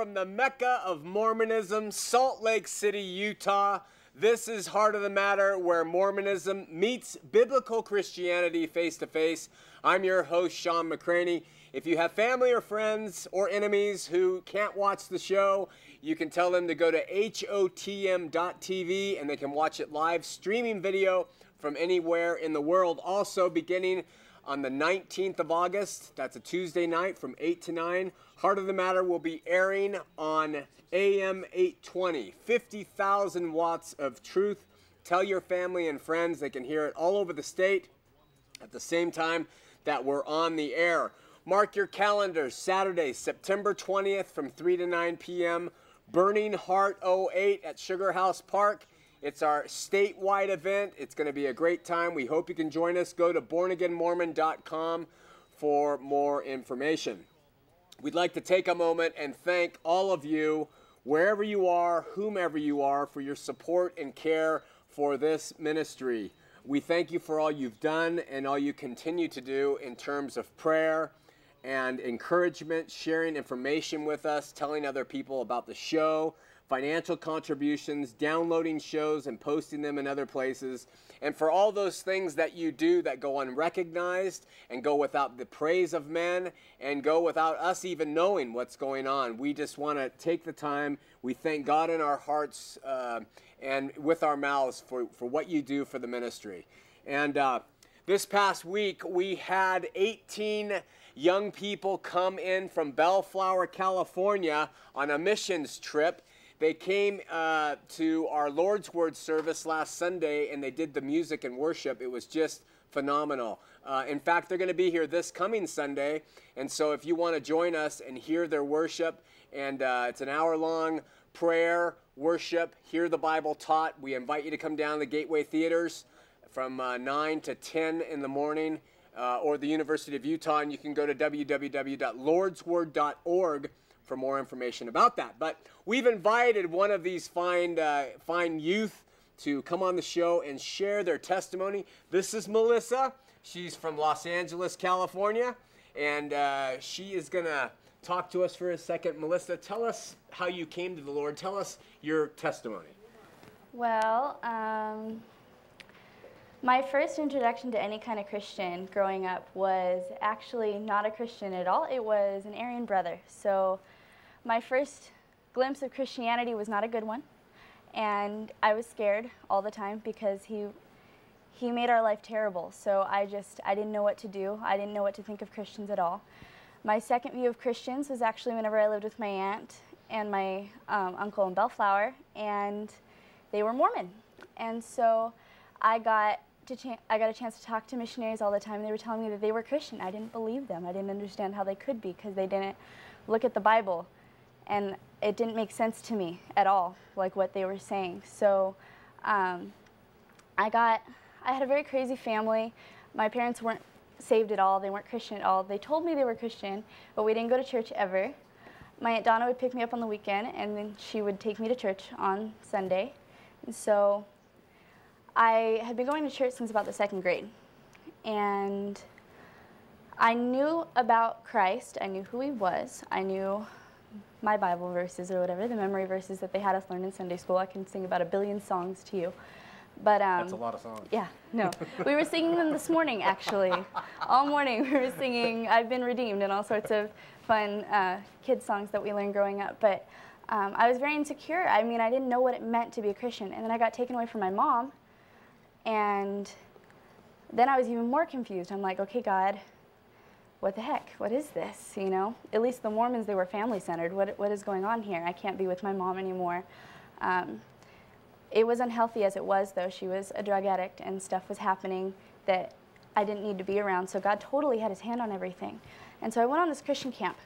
From the Mecca of Mormonism, Salt Lake City, Utah. This is Heart of the Matter, where Mormonism meets biblical Christianity face to face. I'm your host, Shawn McCraney. If you have family or friends or enemies who can't watch the show, you can tell them to go to hotm.tv and they can watch it live, streaming video from anywhere in the world. Also, beginning on the 19th of August. That's a Tuesday night from 8 to 9. Heart of the Matter will be airing on AM 820. 50,000 watts of truth. Tell your family and friends they can hear it all over the state at the same time that we're on the air. Mark your calendars Saturday, September 20th from 3 to 9 p.m. Burning Heart 08 at Sugar House Park. It's our statewide event. It's going to be a great time. We hope you can join us. Go to bornagainmormon.com for more information. We'd like to take a moment and thank all of you, wherever you are, whomever you are, for your support and care for this ministry. We thank you for all you've done and all you continue to do in terms of prayer and encouragement, sharing information with us, telling other people about the show, financial contributions, downloading shows and posting them in other places, and for all those things that you do that go unrecognized and go without the praise of men and go without us even knowing what's going on. We just want to take the time. We thank God in our hearts uh, and with our mouths for, for what you do for the ministry. And uh, this past week, we had 18 young people come in from Bellflower, California on a missions trip. They came uh, to our Lord's Word service last Sunday and they did the music and worship. It was just phenomenal. Uh, in fact, they're going to be here this coming Sunday. And so if you want to join us and hear their worship, and uh, it's an hour long prayer, worship, hear the Bible taught, we invite you to come down to the Gateway Theaters from uh, 9 to 10 in the morning. Uh, or the University of Utah, and you can go to www.lordsword.org for more information about that. But we've invited one of these fine, uh, fine youth to come on the show and share their testimony. This is Melissa. She's from Los Angeles, California, and uh, she is going to talk to us for a second. Melissa, tell us how you came to the Lord. Tell us your testimony. Well, um, my first introduction to any kind of Christian growing up was actually not a Christian at all. It was an Aryan brother. So my first glimpse of Christianity was not a good one. And I was scared all the time because he he made our life terrible. So I just I didn't know what to do. I didn't know what to think of Christians at all. My second view of Christians was actually whenever I lived with my aunt and my um, uncle in Bellflower, and they were Mormon. And so I got to I got a chance to talk to missionaries all the time. They were telling me that they were Christian. I didn't believe them. I didn't understand how they could be because they didn't look at the Bible, and it didn't make sense to me at all, like what they were saying. So, um, I got I had a very crazy family. My parents weren't saved at all. They weren't Christian at all. They told me they were Christian, but we didn't go to church ever. My aunt Donna would pick me up on the weekend, and then she would take me to church on Sunday. And so I had been going to church since about the second grade. And I knew about Christ. I knew who he was. I knew my Bible verses or whatever, the memory verses that they had us learn in Sunday school. I can sing about a billion songs to you. But um, That's a lot of songs. yeah, no. We were singing them this morning, actually. All morning we were singing I've Been Redeemed and all sorts of fun uh, kid songs that we learned growing up. But um, I was very insecure. I mean, I didn't know what it meant to be a Christian. And then I got taken away from my mom. And then I was even more confused. I'm like, okay, God, what the heck? What is this? You know, at least the Mormons, they were family centered. What, what is going on here? I can't be with my mom anymore. Um, it was unhealthy as it was, though. She was a drug addict and stuff was happening that I didn't need to be around. So God totally had his hand on everything. And so I went on this Christian camp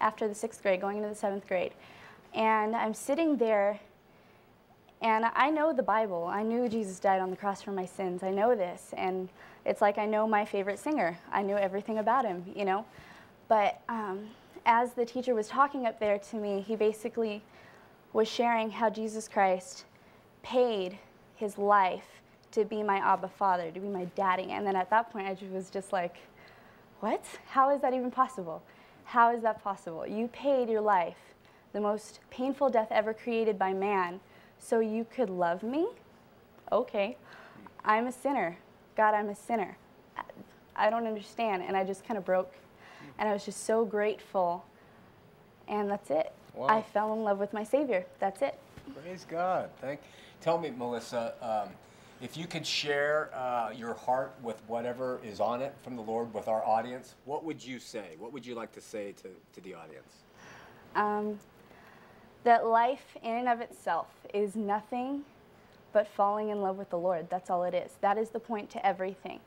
after the sixth grade, going into the seventh grade. And I'm sitting there and I know the Bible. I knew Jesus died on the cross for my sins. I know this. And it's like I know my favorite singer. I knew everything about him, you know. But um, as the teacher was talking up there to me, he basically was sharing how Jesus Christ paid his life to be my Abba Father, to be my daddy. And then at that point, I was just like, what? How is that even possible? How is that possible? You paid your life, the most painful death ever created by man so you could love me? Okay. I'm a sinner. God, I'm a sinner. I don't understand. And I just kind of broke. And I was just so grateful. And that's it. Wow. I fell in love with my Savior. That's it. Praise God. Thank. Tell me, Melissa, um, if you could share uh, your heart with whatever is on it from the Lord with our audience, what would you say? What would you like to say to, to the audience? Um, that life in and of itself is nothing but falling in love with the Lord. That's all it is. That is the point to everything.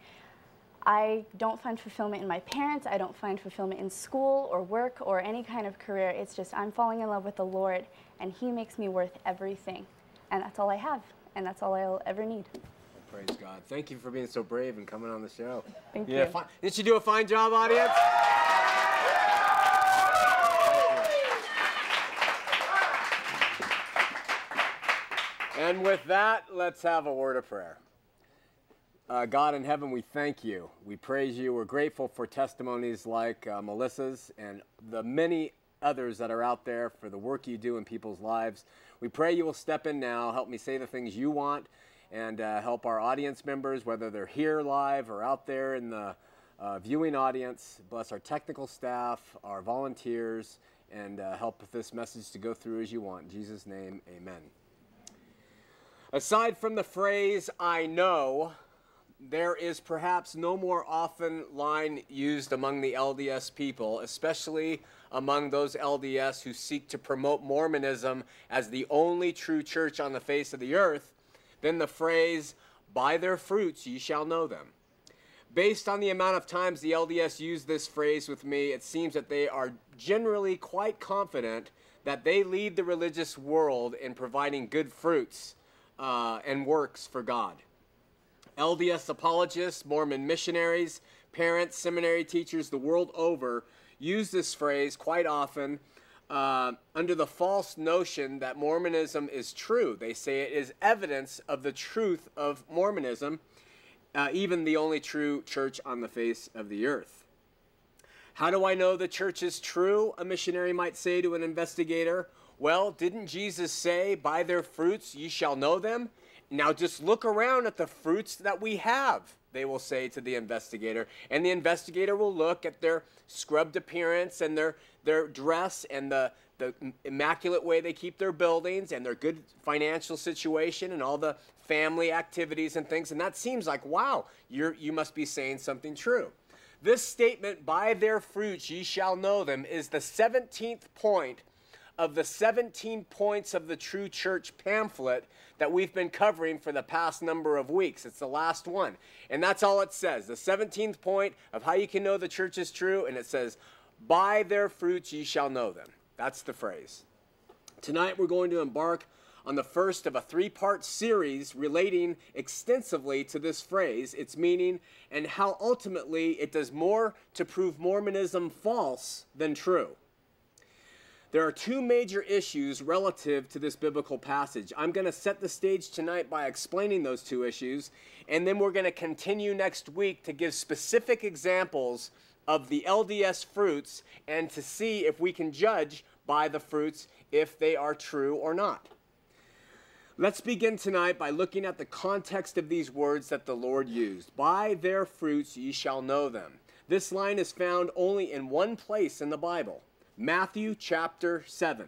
I don't find fulfillment in my parents. I don't find fulfillment in school or work or any kind of career. It's just I'm falling in love with the Lord, and He makes me worth everything. And that's all I have, and that's all I'll ever need. Praise God. Thank you for being so brave and coming on the show. Thank yeah, you. fi- Didn't you do a fine job, audience? And with that, let's have a word of prayer. Uh, God in heaven, we thank you. We praise you. We're grateful for testimonies like uh, Melissa's and the many others that are out there for the work you do in people's lives. We pray you will step in now, help me say the things you want, and uh, help our audience members, whether they're here live or out there in the uh, viewing audience. Bless our technical staff, our volunteers, and uh, help this message to go through as you want. In Jesus' name, amen. Aside from the phrase, I know, there is perhaps no more often line used among the LDS people, especially among those LDS who seek to promote Mormonism as the only true church on the face of the earth, than the phrase, By their fruits ye shall know them. Based on the amount of times the LDS use this phrase with me, it seems that they are generally quite confident that they lead the religious world in providing good fruits uh, and works for God. LDS apologists, Mormon missionaries, parents, seminary teachers the world over use this phrase quite often uh, under the false notion that Mormonism is true. They say it is evidence of the truth of Mormonism, uh, even the only true church on the face of the earth. How do I know the church is true? A missionary might say to an investigator. Well, didn't Jesus say, By their fruits ye shall know them? Now just look around at the fruits that we have, they will say to the investigator. And the investigator will look at their scrubbed appearance and their, their dress and the, the immaculate way they keep their buildings and their good financial situation and all the family activities and things. And that seems like, wow, you're, you must be saying something true. This statement, by their fruits ye shall know them, is the 17th point of the 17 points of the True Church pamphlet that we've been covering for the past number of weeks. It's the last one. And that's all it says. The 17th point of how you can know the church is true, and it says, By their fruits ye shall know them. That's the phrase. Tonight we're going to embark on the first of a three part series relating extensively to this phrase, its meaning, and how ultimately it does more to prove Mormonism false than true. There are two major issues relative to this biblical passage. I'm going to set the stage tonight by explaining those two issues, and then we're going to continue next week to give specific examples of the LDS fruits and to see if we can judge by the fruits if they are true or not. Let's begin tonight by looking at the context of these words that the Lord used. By their fruits ye shall know them. This line is found only in one place in the Bible Matthew chapter 7.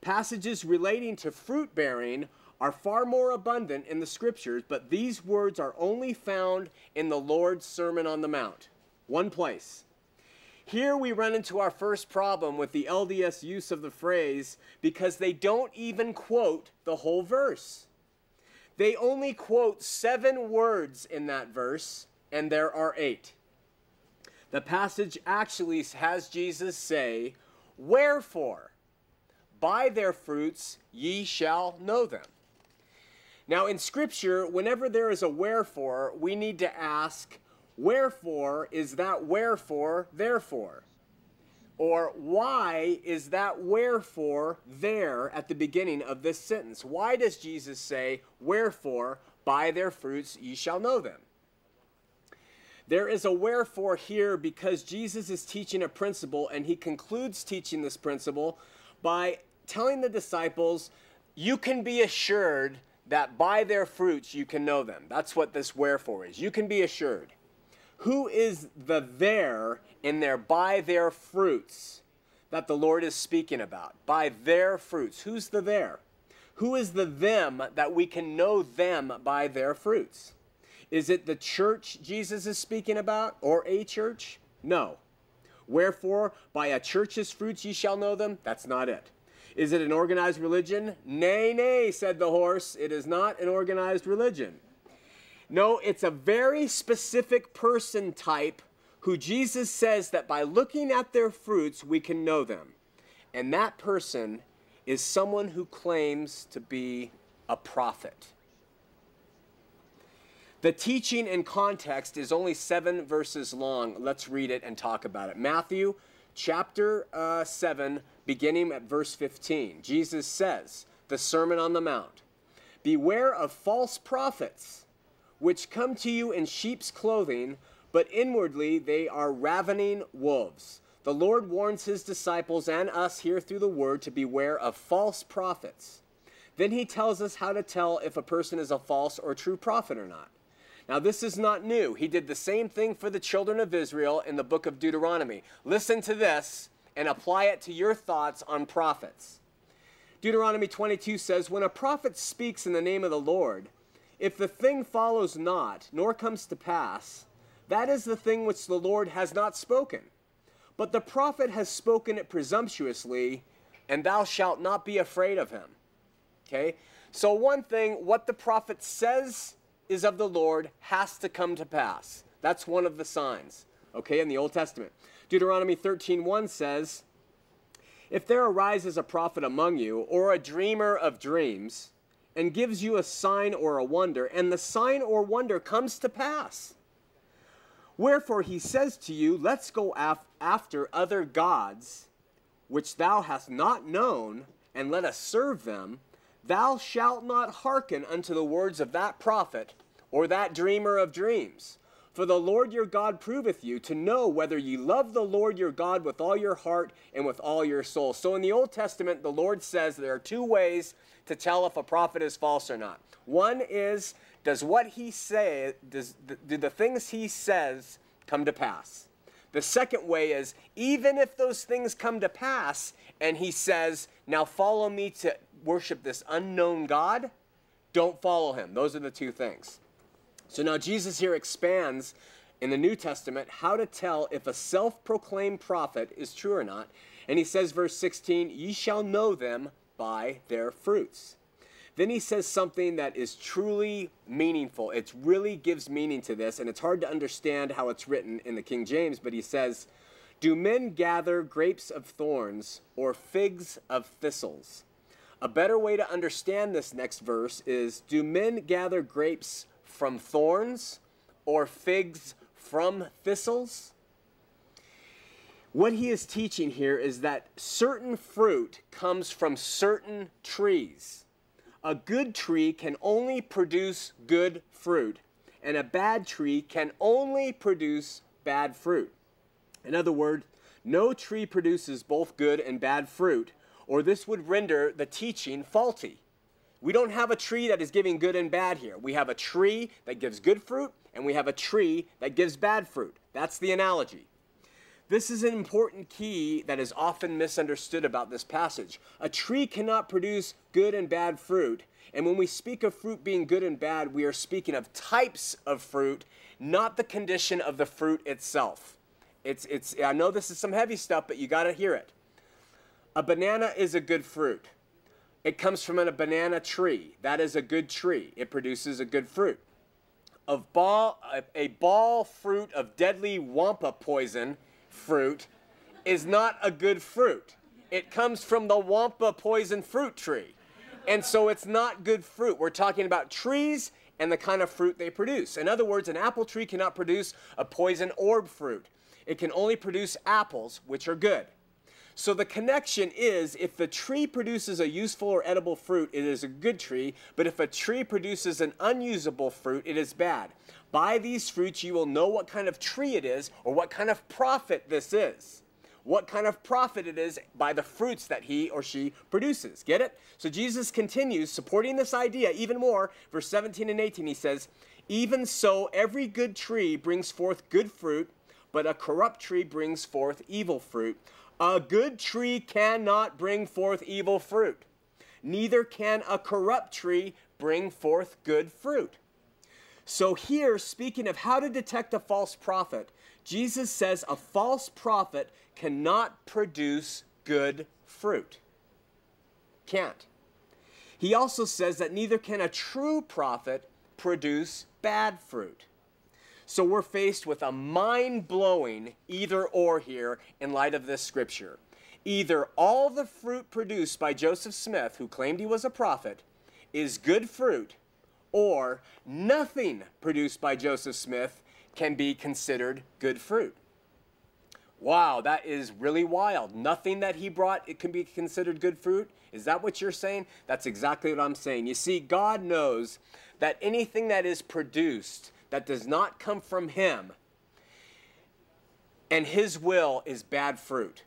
Passages relating to fruit bearing are far more abundant in the scriptures, but these words are only found in the Lord's Sermon on the Mount. One place. Here we run into our first problem with the LDS use of the phrase because they don't even quote the whole verse. They only quote seven words in that verse, and there are eight. The passage actually has Jesus say, Wherefore, by their fruits ye shall know them. Now, in Scripture, whenever there is a wherefore, we need to ask, Wherefore is that wherefore therefore? Or why is that wherefore there at the beginning of this sentence? Why does Jesus say, Wherefore by their fruits ye shall know them? There is a wherefore here because Jesus is teaching a principle and he concludes teaching this principle by telling the disciples, You can be assured that by their fruits you can know them. That's what this wherefore is. You can be assured. Who is the there in their by their fruits that the Lord is speaking about? By their fruits. Who's the there? Who is the them that we can know them by their fruits? Is it the church Jesus is speaking about or a church? No. Wherefore, by a church's fruits ye shall know them? That's not it. Is it an organized religion? Nay, nay, said the horse. It is not an organized religion. No, it's a very specific person type who Jesus says that by looking at their fruits, we can know them. And that person is someone who claims to be a prophet. The teaching in context is only seven verses long. Let's read it and talk about it. Matthew chapter uh, 7, beginning at verse 15. Jesus says, the Sermon on the Mount Beware of false prophets which come to you in sheep's clothing, but inwardly they are ravening wolves. The Lord warns his disciples and us here through the word to beware of false prophets. Then he tells us how to tell if a person is a false or true prophet or not. Now, this is not new. He did the same thing for the children of Israel in the book of Deuteronomy. Listen to this and apply it to your thoughts on prophets. Deuteronomy 22 says, When a prophet speaks in the name of the Lord, if the thing follows not, nor comes to pass, that is the thing which the Lord has not spoken. But the prophet has spoken it presumptuously, and thou shalt not be afraid of him. Okay? So, one thing, what the prophet says is of the Lord has to come to pass. That's one of the signs, okay, in the Old Testament. Deuteronomy 13:1 says, If there arises a prophet among you, or a dreamer of dreams, and gives you a sign or a wonder, and the sign or wonder comes to pass. Wherefore he says to you, Let's go af- after other gods, which thou hast not known, and let us serve them. Thou shalt not hearken unto the words of that prophet or that dreamer of dreams. For the Lord your God proveth you to know whether ye love the Lord your God with all your heart and with all your soul. So in the Old Testament, the Lord says there are two ways to tell if a prophet is false or not. One is, does what he say, does, do the things he says come to pass? The second way is, even if those things come to pass and he says, now follow me to worship this unknown God, don't follow him. Those are the two things. So now Jesus here expands in the New Testament how to tell if a self proclaimed prophet is true or not. And he says, verse 16, Ye shall know them by their fruits. Then he says something that is truly meaningful. It really gives meaning to this, and it's hard to understand how it's written in the King James, but he says, Do men gather grapes of thorns or figs of thistles? A better way to understand this next verse is Do men gather grapes from thorns or figs from thistles? What he is teaching here is that certain fruit comes from certain trees. A good tree can only produce good fruit, and a bad tree can only produce bad fruit. In other words, no tree produces both good and bad fruit, or this would render the teaching faulty. We don't have a tree that is giving good and bad here. We have a tree that gives good fruit, and we have a tree that gives bad fruit. That's the analogy. This is an important key that is often misunderstood about this passage. A tree cannot produce good and bad fruit. And when we speak of fruit being good and bad, we are speaking of types of fruit, not the condition of the fruit itself. It's, it's, I know this is some heavy stuff, but you got to hear it. A banana is a good fruit. It comes from a banana tree. That is a good tree. It produces a good fruit. Of ball, a, a ball fruit of deadly wampa poison fruit is not a good fruit. It comes from the wampa poison fruit tree. And so it's not good fruit. We're talking about trees and the kind of fruit they produce. In other words, an apple tree cannot produce a poison orb fruit. It can only produce apples, which are good. So the connection is if the tree produces a useful or edible fruit, it is a good tree, but if a tree produces an unusable fruit, it is bad. By these fruits you will know what kind of tree it is or what kind of prophet this is. What kind of prophet it is by the fruits that he or she produces. Get it? So Jesus continues supporting this idea even more. Verse 17 and 18, he says, Even so, every good tree brings forth good fruit, but a corrupt tree brings forth evil fruit. A good tree cannot bring forth evil fruit, neither can a corrupt tree bring forth good fruit. So, here, speaking of how to detect a false prophet, Jesus says a false prophet cannot produce good fruit. Can't. He also says that neither can a true prophet produce bad fruit. So we're faced with a mind blowing either or here in light of this scripture. Either all the fruit produced by Joseph Smith, who claimed he was a prophet, is good fruit, or nothing produced by Joseph Smith can be considered good fruit. Wow, that is really wild. Nothing that he brought it can be considered good fruit. Is that what you're saying? That's exactly what I'm saying. You see, God knows that anything that is produced that does not come from him and his will is bad fruit.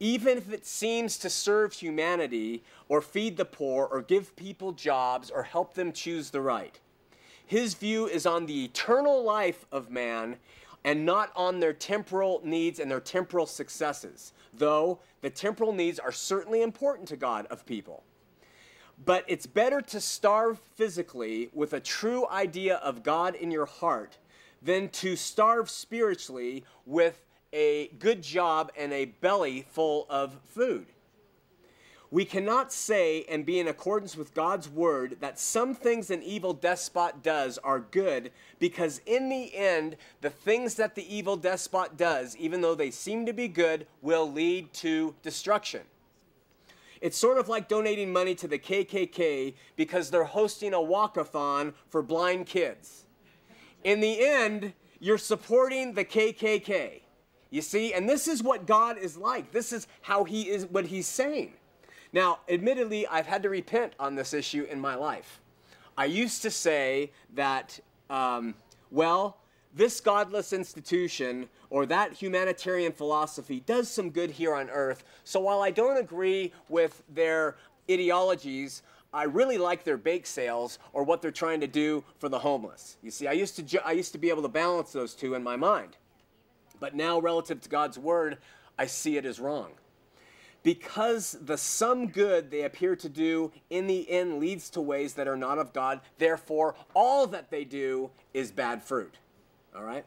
Even if it seems to serve humanity or feed the poor or give people jobs or help them choose the right. His view is on the eternal life of man and not on their temporal needs and their temporal successes, though the temporal needs are certainly important to God of people. But it's better to starve physically with a true idea of God in your heart than to starve spiritually with a good job and a belly full of food. We cannot say and be in accordance with God's word that some things an evil despot does are good because, in the end, the things that the evil despot does, even though they seem to be good, will lead to destruction. It's sort of like donating money to the KKK because they're hosting a walkathon for blind kids. In the end, you're supporting the KKK. You see, and this is what God is like. This is how he is what he's saying. Now, admittedly, I've had to repent on this issue in my life. I used to say that, um, well, this godless institution or that humanitarian philosophy does some good here on earth. So while I don't agree with their ideologies, I really like their bake sales or what they're trying to do for the homeless. You see, I used to I used to be able to balance those two in my mind. But now relative to God's word, I see it as wrong. Because the some good they appear to do in the end leads to ways that are not of God, therefore all that they do is bad fruit. All right?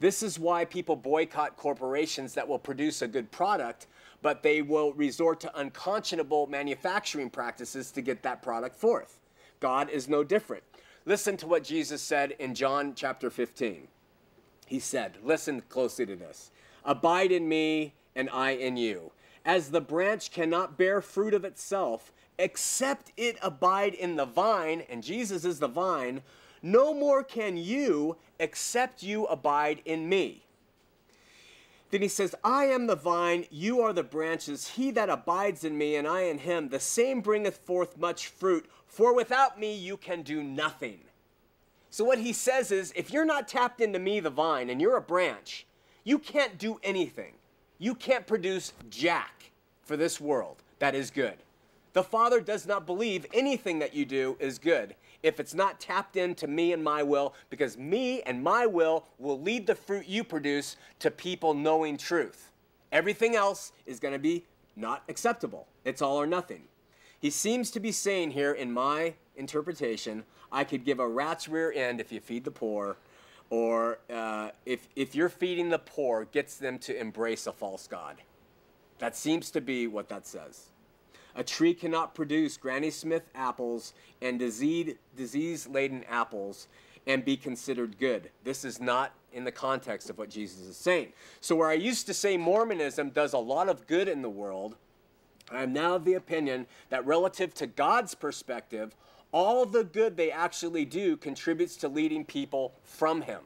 This is why people boycott corporations that will produce a good product, but they will resort to unconscionable manufacturing practices to get that product forth. God is no different. Listen to what Jesus said in John chapter 15. He said, Listen closely to this Abide in me, and I in you. As the branch cannot bear fruit of itself, except it abide in the vine, and Jesus is the vine, no more can you except you abide in me. Then he says, I am the vine, you are the branches. He that abides in me, and I in him, the same bringeth forth much fruit, for without me you can do nothing. So, what he says is, if you're not tapped into me, the vine, and you're a branch, you can't do anything. You can't produce jack for this world that is good. The Father does not believe anything that you do is good if it's not tapped into me and my will, because me and my will will lead the fruit you produce to people knowing truth. Everything else is going to be not acceptable. It's all or nothing. He seems to be saying here, in my interpretation, I could give a rat's rear end if you feed the poor, or uh, if, if you're feeding the poor, gets them to embrace a false God. That seems to be what that says. A tree cannot produce Granny Smith apples and disease laden apples and be considered good. This is not in the context of what Jesus is saying. So, where I used to say Mormonism does a lot of good in the world, I am now of the opinion that relative to God's perspective, all the good they actually do contributes to leading people from Him.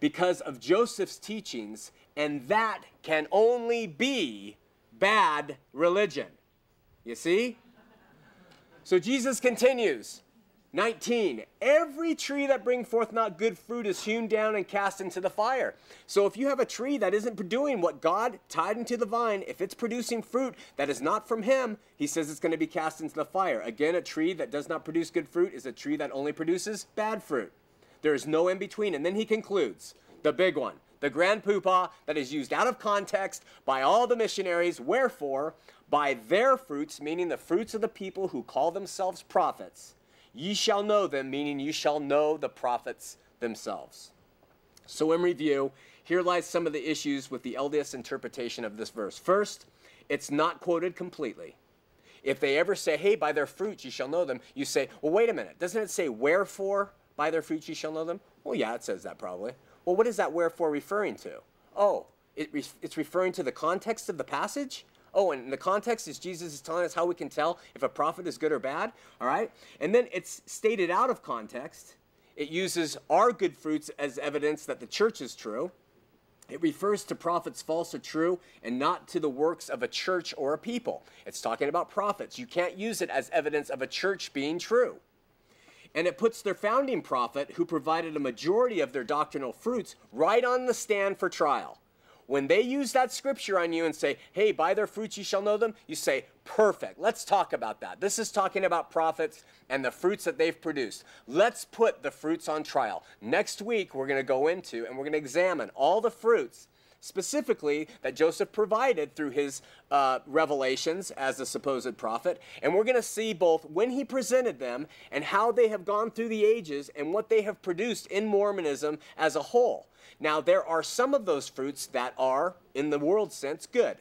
Because of Joseph's teachings, and that can only be bad religion. You see? So Jesus continues. 19. Every tree that bring forth not good fruit is hewn down and cast into the fire. So if you have a tree that isn't doing what God tied into the vine, if it's producing fruit that is not from him, he says it's going to be cast into the fire. Again, a tree that does not produce good fruit is a tree that only produces bad fruit. There is no in between. And then he concludes, the big one, the grand poopah that is used out of context by all the missionaries. Wherefore, by their fruits, meaning the fruits of the people who call themselves prophets, ye shall know them, meaning you shall know the prophets themselves. So, in review, here lies some of the issues with the LDS interpretation of this verse. First, it's not quoted completely. If they ever say, hey, by their fruits you shall know them, you say, well, wait a minute, doesn't it say, wherefore by their fruits you shall know them? Well, yeah, it says that probably. Well, what is that wherefore referring to? Oh, it re- it's referring to the context of the passage? Oh, and the context is Jesus is telling us how we can tell if a prophet is good or bad. All right? And then it's stated out of context. It uses our good fruits as evidence that the church is true. It refers to prophets false or true and not to the works of a church or a people. It's talking about prophets. You can't use it as evidence of a church being true. And it puts their founding prophet, who provided a majority of their doctrinal fruits, right on the stand for trial. When they use that scripture on you and say, hey, by their fruits you shall know them, you say, perfect. Let's talk about that. This is talking about prophets and the fruits that they've produced. Let's put the fruits on trial. Next week, we're going to go into and we're going to examine all the fruits specifically that Joseph provided through his uh, revelations as a supposed prophet. And we're going to see both when he presented them and how they have gone through the ages and what they have produced in Mormonism as a whole. Now, there are some of those fruits that are, in the world sense, good.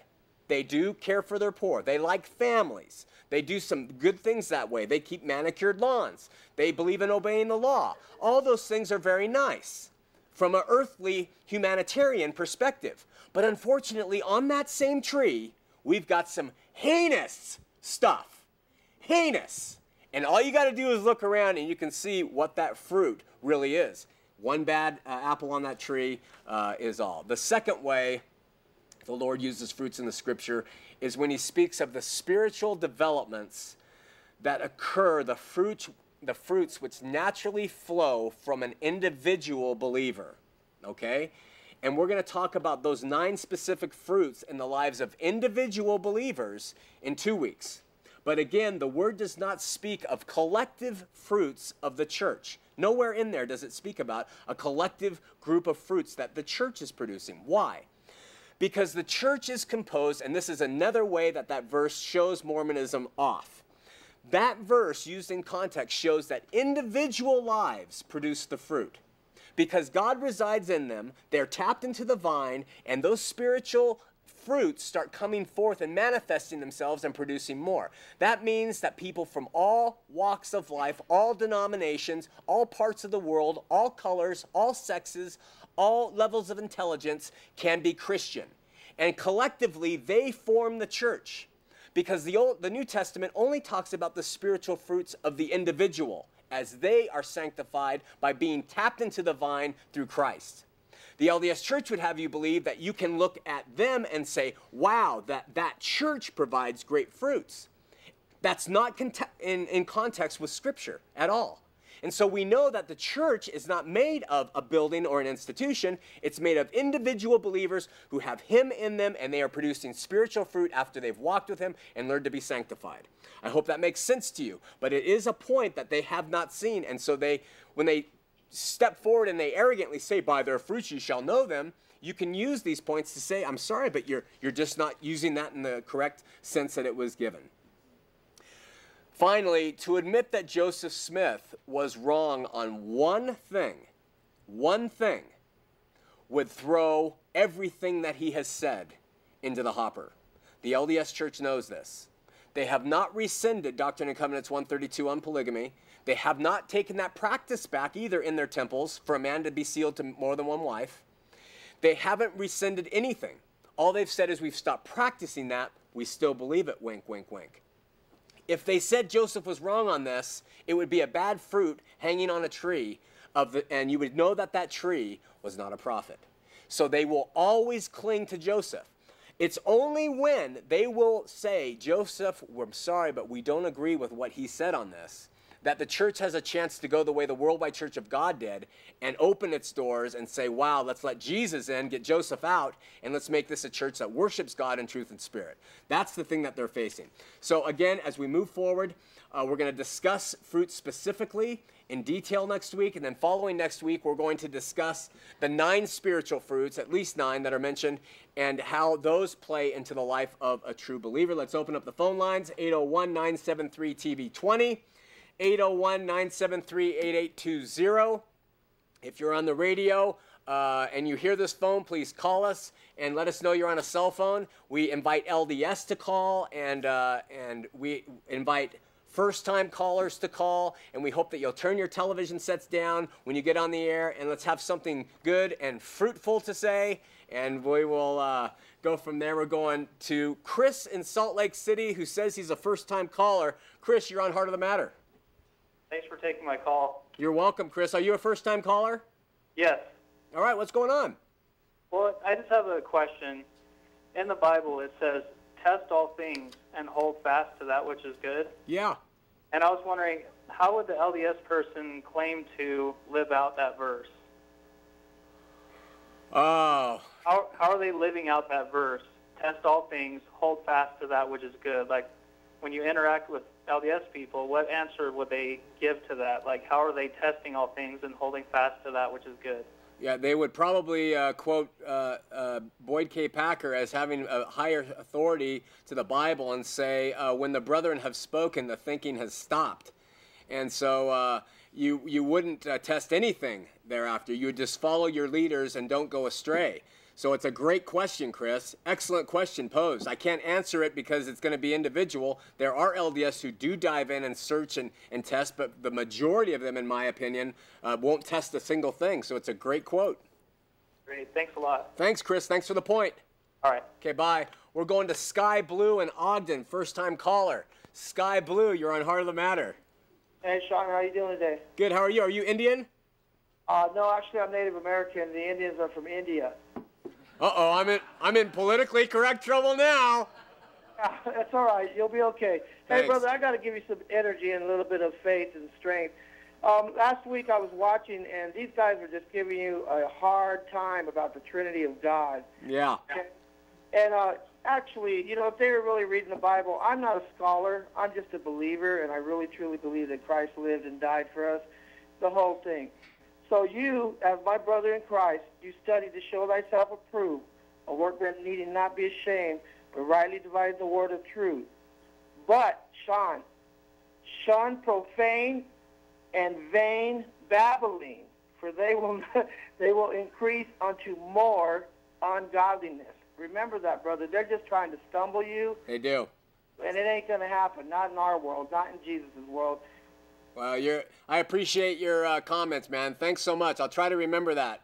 They do care for their poor. They like families. They do some good things that way. They keep manicured lawns. They believe in obeying the law. All those things are very nice from an earthly humanitarian perspective. But unfortunately, on that same tree, we've got some heinous stuff. Heinous. And all you got to do is look around and you can see what that fruit really is. One bad uh, apple on that tree uh, is all. The second way the Lord uses fruits in the scripture is when he speaks of the spiritual developments that occur, the fruit, the fruits which naturally flow from an individual believer. Okay? And we're going to talk about those nine specific fruits in the lives of individual believers in two weeks. But again, the word does not speak of collective fruits of the church. Nowhere in there does it speak about a collective group of fruits that the church is producing. Why? Because the church is composed, and this is another way that that verse shows Mormonism off. That verse, used in context, shows that individual lives produce the fruit. Because God resides in them, they're tapped into the vine, and those spiritual fruits start coming forth and manifesting themselves and producing more. That means that people from all walks of life, all denominations, all parts of the world, all colors, all sexes, all levels of intelligence can be Christian. And collectively, they form the church. Because the, Old, the New Testament only talks about the spiritual fruits of the individual as they are sanctified by being tapped into the vine through Christ. The LDS church would have you believe that you can look at them and say, wow, that, that church provides great fruits. That's not in, in context with Scripture at all. And so we know that the church is not made of a building or an institution. It's made of individual believers who have Him in them and they are producing spiritual fruit after they've walked with Him and learned to be sanctified. I hope that makes sense to you. But it is a point that they have not seen. And so they, when they step forward and they arrogantly say, By their fruits you shall know them, you can use these points to say, I'm sorry, but you're, you're just not using that in the correct sense that it was given. Finally, to admit that Joseph Smith was wrong on one thing, one thing, would throw everything that he has said into the hopper. The LDS Church knows this. They have not rescinded Doctrine and Covenants 132 on polygamy. They have not taken that practice back either in their temples for a man to be sealed to more than one wife. They haven't rescinded anything. All they've said is we've stopped practicing that. We still believe it. Wink, wink, wink. If they said Joseph was wrong on this, it would be a bad fruit hanging on a tree of the, and you would know that that tree was not a prophet. So they will always cling to Joseph. It's only when they will say, Joseph, we're sorry, but we don't agree with what he said on this, that the church has a chance to go the way the Worldwide Church of God did and open its doors and say, wow, let's let Jesus in, get Joseph out, and let's make this a church that worships God in truth and spirit. That's the thing that they're facing. So, again, as we move forward, uh, we're going to discuss fruit specifically in detail next week. And then following next week, we're going to discuss the nine spiritual fruits, at least nine that are mentioned, and how those play into the life of a true believer. Let's open up the phone lines 801 973 TV20. 801 973 8820. If you're on the radio uh, and you hear this phone, please call us and let us know you're on a cell phone. We invite LDS to call and, uh, and we invite first time callers to call. And we hope that you'll turn your television sets down when you get on the air and let's have something good and fruitful to say. And we will uh, go from there. We're going to Chris in Salt Lake City who says he's a first time caller. Chris, you're on Heart of the Matter. Thanks for taking my call. You're welcome, Chris. Are you a first time caller? Yes. All right, what's going on? Well, I just have a question. In the Bible, it says, test all things and hold fast to that which is good. Yeah. And I was wondering, how would the LDS person claim to live out that verse? Oh. How, how are they living out that verse? Test all things, hold fast to that which is good. Like, when you interact with LDS people, what answer would they give to that? Like, how are they testing all things and holding fast to that which is good? Yeah, they would probably uh, quote uh, uh, Boyd K. Packer as having a higher authority to the Bible and say, uh, when the brethren have spoken, the thinking has stopped. And so uh, you, you wouldn't uh, test anything thereafter. You would just follow your leaders and don't go astray. So it's a great question, Chris. Excellent question posed. I can't answer it because it's going to be individual. There are LDS who do dive in and search and, and test, but the majority of them, in my opinion, uh, won't test a single thing. So it's a great quote. Great. Thanks a lot. Thanks, Chris. Thanks for the point. All right. Okay, bye. We're going to Sky Blue in Ogden, first time caller. Sky Blue, you're on Heart of the Matter. Hey, Shawn, how are you doing today? Good. How are you? Are you Indian? Uh, no, actually, I'm Native American. The Indians are from India. Uh oh, I'm in I'm in politically correct trouble now. Yeah, that's all right. You'll be okay. Hey, brother, I got to give you some energy and a little bit of faith and strength. Um, last week I was watching, and these guys were just giving you a hard time about the Trinity of God. Yeah. Okay? And uh, actually, you know, if they were really reading the Bible, I'm not a scholar. I'm just a believer, and I really truly believe that Christ lived and died for us, the whole thing. So you, as my brother in Christ, you study to show thyself approved, a workman needing not be ashamed, but rightly divide the word of truth. But, Shawn, shun profane and vain babbling, for they will they will increase unto more ungodliness. Remember that, brother. They're just trying to stumble you, They do. and it ain't going to happen. Not in our world, not in Jesus' world. Well, you're. I appreciate your uh, comments, man. Thanks so much. I'll try to remember that.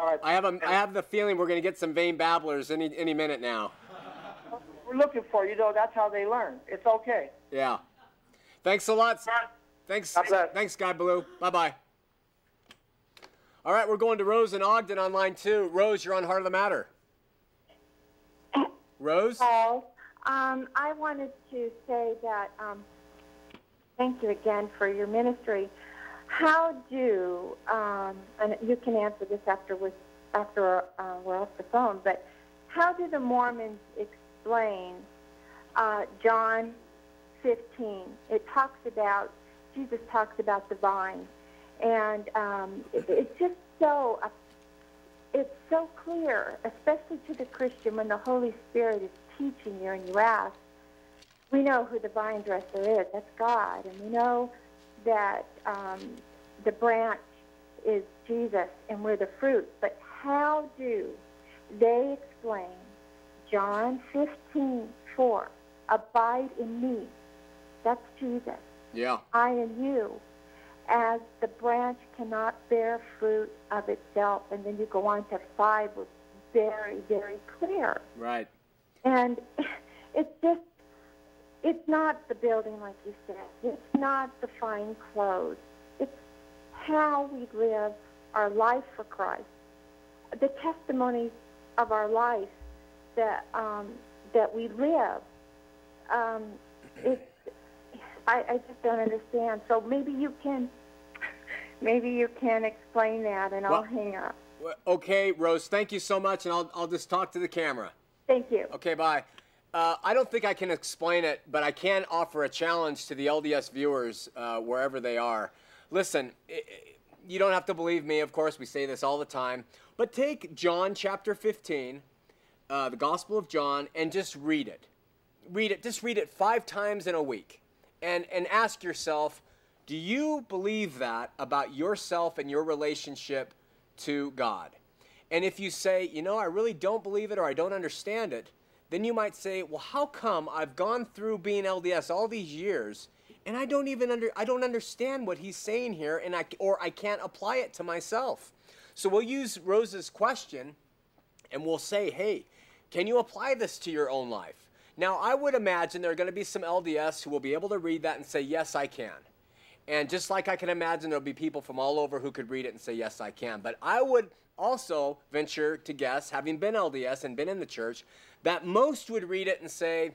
All right. I have a. I have the feeling we're gonna get some vain babblers any any minute now. We're looking for you, know. That's how they learn. It's okay. Yeah. Thanks a lot. Thanks. Thanks, Sky Blue. Bye bye. All right, we're going to Rose in Ogden on line two. Rose, you're on Heart of the Matter. Rose. Paul, um, I wanted to say that um, thank you again for your ministry. How do um, and you can answer this after with after uh, we're off the phone, but how do the Mormons explain uh, John 15? It talks about Jesus talks about the vine, and um, it, it's just so uh, it's so clear, especially to the Christian, when the Holy Spirit is teaching you and you ask. We know who the vine dresser is. That's God, and we know that um, the branch is Jesus and we're the fruit. But how do they explain John 15, 4, abide in me? That's Jesus. Yeah. I in you, as the branch cannot bear fruit of itself. And then you go on to 5, was very, very clear. Right. And it's just, it's not the building, like you said. It's not the fine clothes. It's how we live our life for Christ. The testimonies of our life that um, that we live. Um, it's I, I just don't understand. So maybe you can maybe you can explain that, and I'll hang up. Okay, Rose, thank you so much, and I'll, I'll just talk to the camera. Thank you. Okay, bye. Uh, I don't think I can explain it, but I can offer a challenge to the LDS viewers uh, wherever they are. Listen, i i you don't have to believe me, of course, we say this all the time, but take John chapter 15, uh, the Gospel of John, and just read it. Read it, just read it five times in a week. And, and ask yourself, do you believe that about yourself and your relationship to God? And if you say, you know, I really don't believe it or I don't understand it, then you might say, well, how come I've gone through being LDS all these years and I don't even under I don't understand what he's saying here and I or I can't apply it to myself. So we'll use Rose's question and we'll say, hey, can you apply this to your own life? Now, I would imagine there are going to be some LDS who will be able to read that and say, yes, I can. And just like I can imagine there'll be people from all over who could read it and say, yes, I can. But I would also venture to guess, having been LDS and been in the church, that most would read it and say,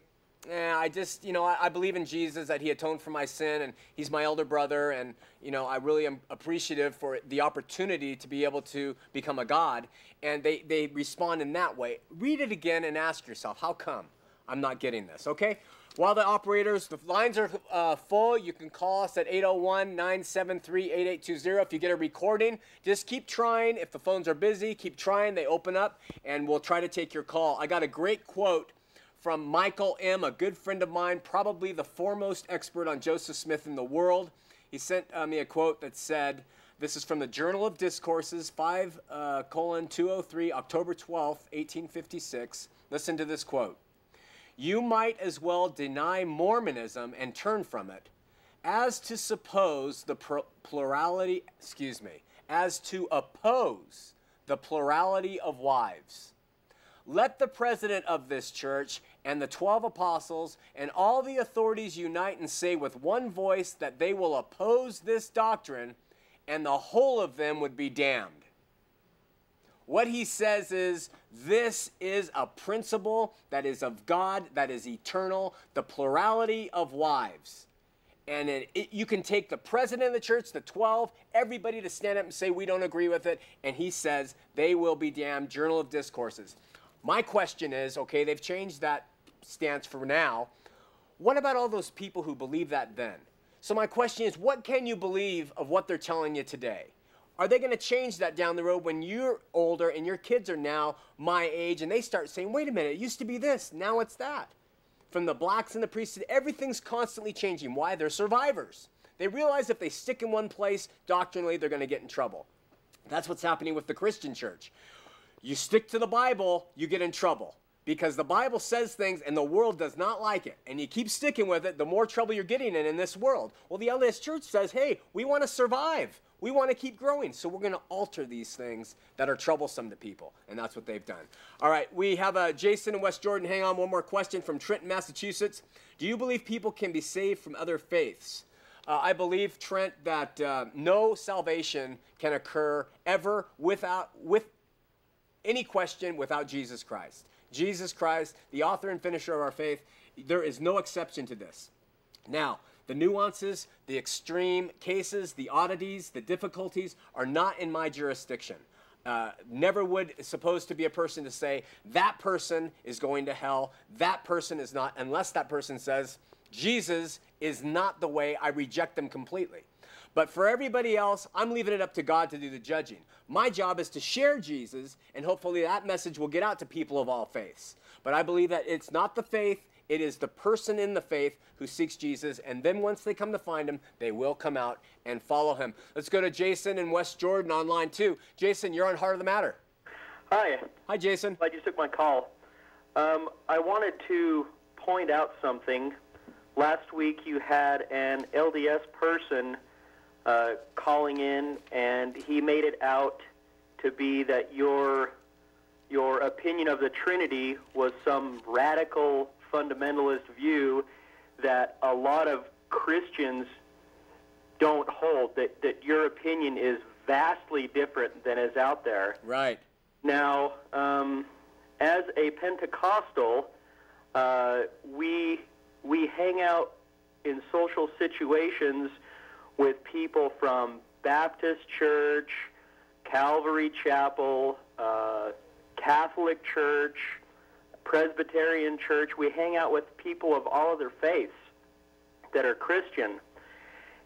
eh, I just, you know, I, I believe in Jesus, that he atoned for my sin, and he's my elder brother, and, you know, I really am appreciative for the opportunity to be able to become a God. And they, they respond in that way. Read it again and ask yourself, how come I'm not getting this, okay? While the operators, the lines are uh, full, you can call us at 801 973 8820. If you get a recording, just keep trying. If the phones are busy, keep trying. They open up, and we'll try to take your call. I got a great quote from Michael M., a good friend of mine, probably the foremost expert on Joseph Smith in the world. He sent uh, me a quote that said, this is from the Journal of Discourses, 5 uh, colon 203, October 12th, 1856. Listen to this quote. You might as well deny Mormonism and turn from it as to suppose the plurality, excuse me, as to oppose the plurality of wives. Let the president of this church and the 12 apostles and all the authorities unite and say with one voice that they will oppose this doctrine, and the whole of them would be damned. What he says is this is a principle that is of God, that is eternal, the plurality of wives. And it, it, you can take the president of the church, the 12, everybody to stand up and say, We don't agree with it. And he says, They will be damned. Journal of Discourses. My question is okay, they've changed that stance for now. What about all those people who believe that then? So, my question is, what can you believe of what they're telling you today? Are they going to change that down the road when you're older and your kids are now my age and they start saying, wait a minute, it used to be this, now it's that? From the blacks and the priests, everything's constantly changing. Why? They're survivors. They realize if they stick in one place, doctrinally, they're going to get in trouble. That's what's happening with the Christian church. You stick to the Bible, you get in trouble because the Bible says things and the world does not like it. And you keep sticking with it, the more trouble you're getting in in this world. Well, the LDS Church says, hey, we want to survive. We want to keep growing. So we're going to alter these things that are troublesome to people. And that's what they've done. All right, we have uh, Jason in West Jordan. Hang on, one more question from Trenton, Massachusetts. Do you believe people can be saved from other faiths? Uh, I believe, Trent, that uh, no salvation can occur ever without, with any question without Jesus Christ. Jesus Christ, the author and finisher of our faith, there is no exception to this. Now, The nuances, the extreme cases, the oddities, the difficulties are not in my jurisdiction. Uh, never would supposed to be a person to say that person is going to hell, that person is not, unless that person says Jesus is not the way, I reject them completely. But for everybody else, I'm leaving it up to God to do the judging. My job is to share Jesus, and hopefully that message will get out to people of all faiths. But I believe that it's not the faith, it is the person in the faith who seeks Jesus, and then once they come to find him, they will come out and follow him. Let's go to Jason in West Jordan online too. Jason, you're on Heart of the Matter. Hi. Hi, Jason. I just took my call. Um, I wanted to point out something. Last week you had an LDS person uh, calling in, and he made it out to be that your your opinion of the Trinity was some radical fundamentalist view that a lot of Christians don't hold. That that your opinion is vastly different than is out there. Right. Now, um, as a Pentecostal, uh, we we hang out in social situations with people from Baptist Church, Calvary Chapel, uh, Catholic Church, Presbyterian Church. We hang out with people of all other faiths that are Christian.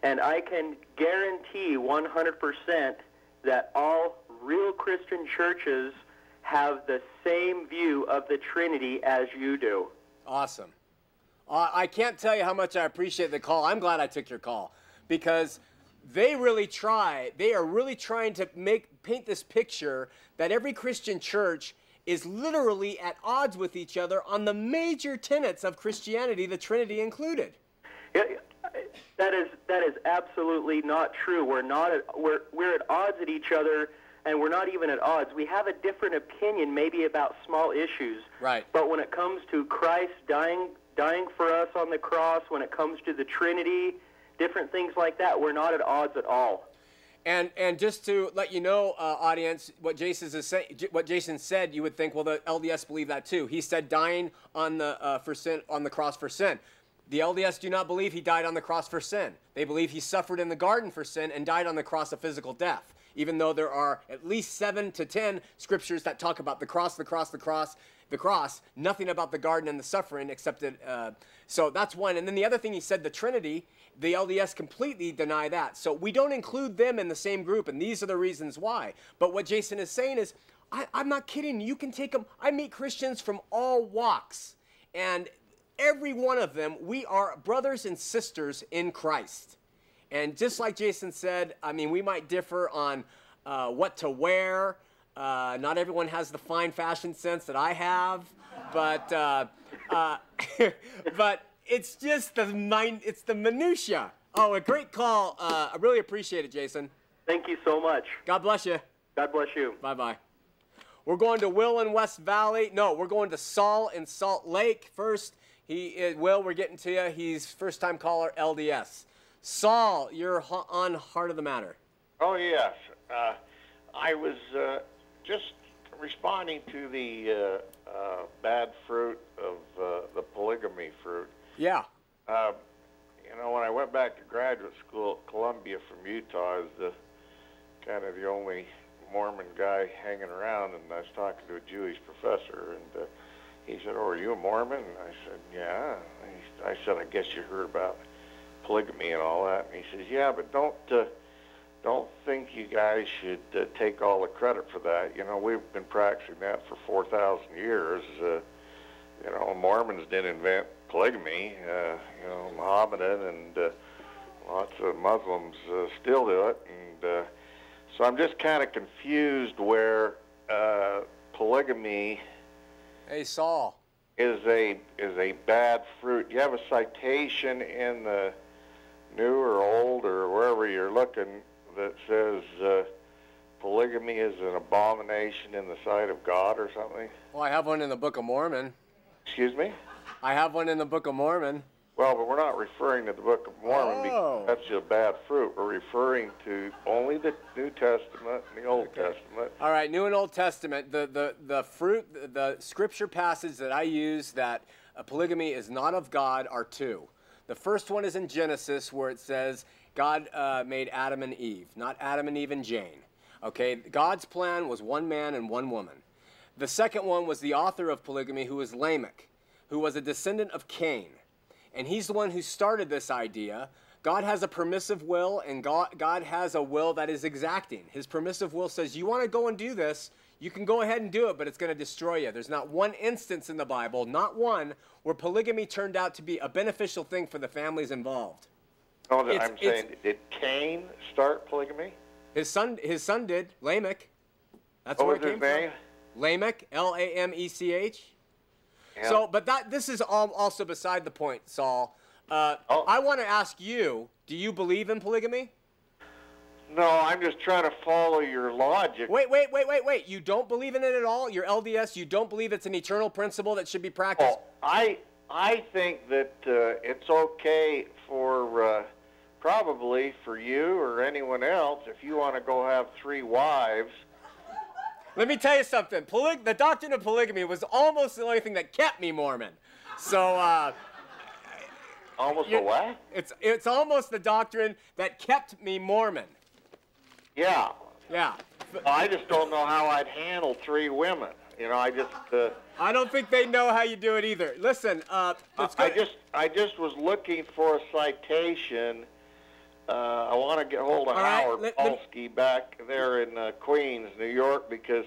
And I can guarantee 100% that all real Christian churches have the same view of the Trinity as you do. Awesome. Uh, I can't tell you how much I appreciate the call. I'm glad I took your call because they really try. They are really trying to make paint this picture that every Christian church is literally at odds with each other on the major tenets of Christianity, the Trinity included. Yeah, That is that is absolutely not true. We're not at, we're we're at odds at each other, and we're not even at odds. We have a different opinion, maybe about small issues. Right. But when it comes to Christ dying dying for us on the cross, when it comes to the Trinity, different things like that, we're not at odds at all. And and just to let you know, uh, audience, what Jason is say, what Jason said, you would think, well, the LDS believe that too. He said dying on the uh, for sin on the cross for sin. The LDS do not believe he died on the cross for sin. They believe he suffered in the garden for sin and died on the cross of physical death. Even though there are at least seven to ten scriptures that talk about the cross, the cross, the cross, the cross, nothing about the garden and the suffering except that. Uh, so that's one. And then the other thing he said, the Trinity, the LDS completely deny that. So we don't include them in the same group, and these are the reasons why. But what Jason is saying is, I, I'm not kidding. You can take them. I meet Christians from all walks, and every one of them, we are brothers and sisters in Christ. And just like Jason said, I mean, we might differ on uh, what to wear. Uh, not everyone has the fine fashion sense that I have, but uh, uh but it's just the mind. It's the minutia. Oh, a great call. Uh, I really appreciate it, Jason. Thank you so much. God bless you. God bless you. Bye bye. We're going to Will in West Valley. No, we're going to Saul in Salt Lake first. He is, Will, we're getting to you. He's first time caller LDS. Saul, you're on Heart of the Matter. Oh, yes. Uh, I was uh, just responding to the uh, uh bad fruit of uh, the polygamy fruit. Yeah. Um, you know, when I went back to graduate school at Columbia from Utah, I was the kind of the only Mormon guy hanging around, and I was talking to a Jewish professor, and uh, he said, "Oh, are you a Mormon?" And I said, "Yeah." He, I said, "I guess you heard about polygamy and all that." And he says, "Yeah, but don't uh, don't think you guys should uh, take all the credit for that. You know, we've been practicing that for four thousand years. Uh, you know, Mormons didn't invent polygamy. Uh, you know, Mohammedan and uh, lots of Muslims uh, still do it, and uh, so I'm just kind of confused where uh, polygamy." Hey, Saul. Is a is a bad fruit. You have a citation in the new or old or wherever you're looking that says uh, polygamy is an abomination in the sight of God or something. Well, I have one in the Book of Mormon. Excuse me. I have one in the Book of Mormon. Well, but we're not referring to the Book of Mormon oh. because that's just bad fruit. We're referring to only the New Testament and the Old okay. Testament. All right, New and Old Testament. The the the fruit, the, the scripture passage that I use that polygamy is not of God are two. The first one is in Genesis, where it says God uh, made Adam and Eve, not Adam and Eve and Jane. Okay, God's plan was one man and one woman. The second one was the author of polygamy, who was Lamech, who was a descendant of Cain. And he's the one who started this idea. God has a permissive will, and God, God has a will that is exacting. His permissive will says, You want to go and do this, you can go ahead and do it, but it's going to destroy you. There's not one instance in the Bible, not one, where polygamy turned out to be a beneficial thing for the families involved. No, It's- I'm it's- saying, did Cain start polygamy? His son, his son did, Lamech. That's What where it his came name? from. Lamech, L A M E C H. Yeah. So, but that this is all, also beside the point, Saul. Uh, Oh. I want to ask you: Do you believe in polygamy? No, I'm just trying to follow your logic. Wait, wait, wait, wait, wait. You don't believe in it at all? You're LDS. You don't believe it's an eternal principle that should be practiced? Well, I I think that uh, it's okay for uh, probably for you or anyone else if you want to go have three wives. Let me tell you something. Poly- the doctrine of polygamy was almost the only thing that kept me Mormon. So uh, Almost a You- what? it's it's almost the doctrine that kept me Mormon. Yeah. Yeah. I just don't know how I'd handle three women. You know, I just uh, I don't think they know how you do it either. Listen, uh. I just I just was looking for a citation. Uh, I want to get hold of All right, Howard let- let me- Polsky back there in uh, Queens, New York, because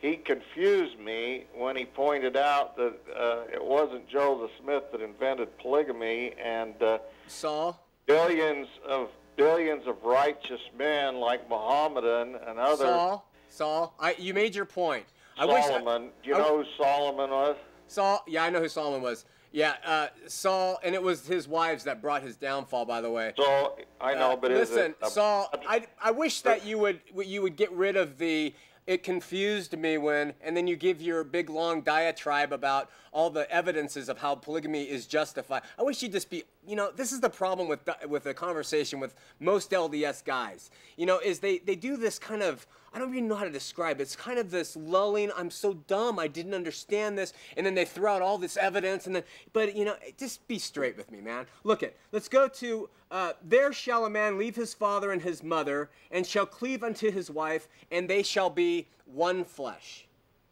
he confused me when he pointed out that uh, it wasn't Joseph Smith that invented polygamy, and uh, Saul. billions of billions of righteous men like Mohammedan and others. Saul. Saul. I, you made your point. I wish. Solomon, do you I- know who Solomon was? Saul. Yeah, I know who Solomon was. Yeah, uh, Saul, and it was his wives that brought his downfall. By the way. So I know, Uh, but is listen, it a- Saul, I, I wish that you would you would get rid of the it confused me when and then you give your big long diatribe about all the evidences of how polygamy is justified. I wish you'd just be you know this is the problem with di- with the conversation with most LDS guys. You know is they they do this kind of I don't even know how to describe it. It's kind of this lulling, I'm so dumb, I didn't understand this. And then they throw out all this evidence. And then, but you know, just be straight with me, man. Look it. Let's go to, uh, there shall a man leave his father and his mother, and shall cleave unto his wife, and they shall be one flesh.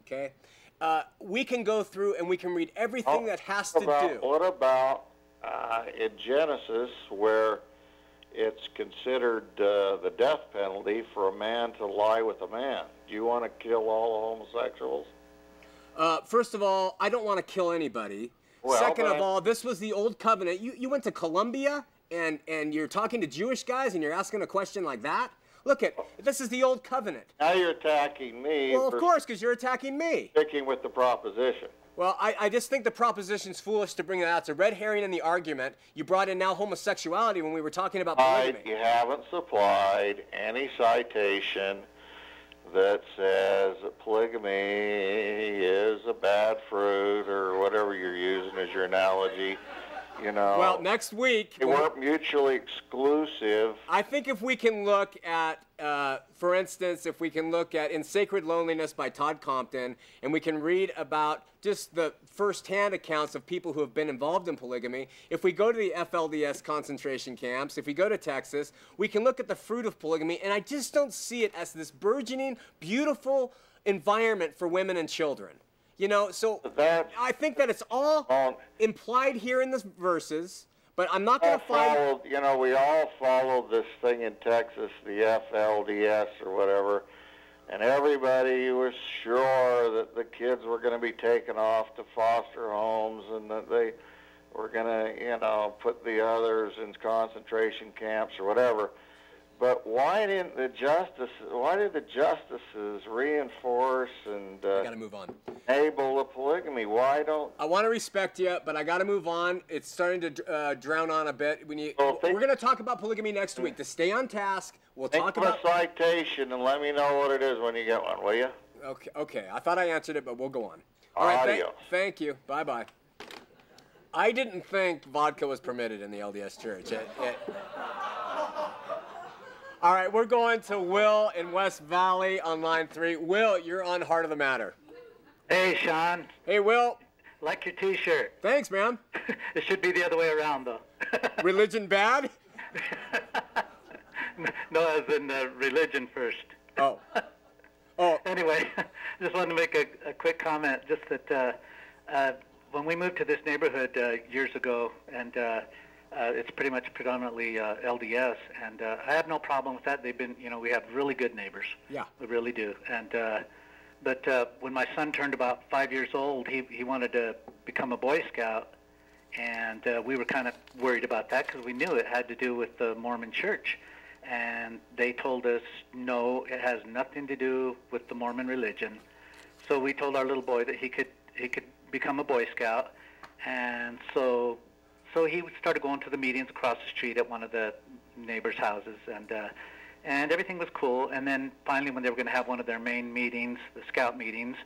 Okay? Uh, we can go through and we can read everything Oh, that has to about, do. What about uh, in Genesis where it's considered uh, the death penalty for a man to lie with a man? Do you want to kill all homosexuals? Uh, first of all, I don't want to kill anybody. Well, Second of all, this was the old covenant. You, you went to Columbia and, and you're talking to Jewish guys and you're asking a question like that? Look at this is the old covenant. Now you're attacking me Well, of course, because you're attacking me. sticking with the proposition. Well, I, I just think the proposition's foolish to bring it out. It's a red herring in the argument. You brought in now homosexuality when we were talking about I, polygamy. you haven't supplied any citation that says that polygamy is a bad fruit or whatever you're using as your analogy. You know, Well, next week, they weren't mutually exclusive. I think if we can look at, uh, for instance, if we can look at In Sacred Loneliness by Todd Compton, and we can read about just the first-hand accounts of people who have been involved in polygamy. If we go to the FLDS concentration camps, if we go to Texas, we can look at the fruit of polygamy, and I just don't see it as this burgeoning, beautiful environment for women and children. You know, so That's I think that it's all Um, implied here in the verses, but I'm not going to find. followed, you know, we all followed this thing in Texas, the FLDS or whatever, and everybody was sure that the kids were going to be taken off to foster homes and that they were going to, you know, put the others in concentration camps or whatever. But why didn't the justices? Why did the justices reinforce and I uh, got to move on. enable the polygamy? Why don't I want to respect you, but I got to move on. It's starting to uh, drown on a bit. When you, Well, think- we're going to talk about polygamy next week. To stay on task, we'll talk about. a citation and let me know what it is when you get one, will you? Okay, okay. I thought I answered it, but we'll go on. All right. thank- Adios. thank you. Bye bye. I didn't think vodka was permitted in the LDS Church. It- it- All right, we're going to Will in West Valley on line three. Will, you're on Heart of the Matter. Hey, Shawn. Hey, Will. Like your T-shirt. Thanks, man. it should be the other way around, though. Religion bad? no, as in uh, religion first. Oh. Oh. Anyway, just wanted to make a, a quick comment. Just that uh, uh, when we moved to this neighborhood uh, years ago, and uh, it's pretty much predominantly uh, LDS, and uh, I have no problem with that. They've been, you know, we have really good neighbors. Yeah. We really do. And uh, but uh, when my son turned about five years old, he he wanted to become a Boy Scout, and uh, we were kind of worried about that because we knew it had to do with the Mormon Church, and they told us no, it has nothing to do with the Mormon religion. So we told our little boy that he could he could become a Boy Scout, and so so he started going to the meetings across the street at one of the neighbors' houses, and uh, and everything was cool. And then finally, when they were going to have one of their main meetings, the Scout meetings,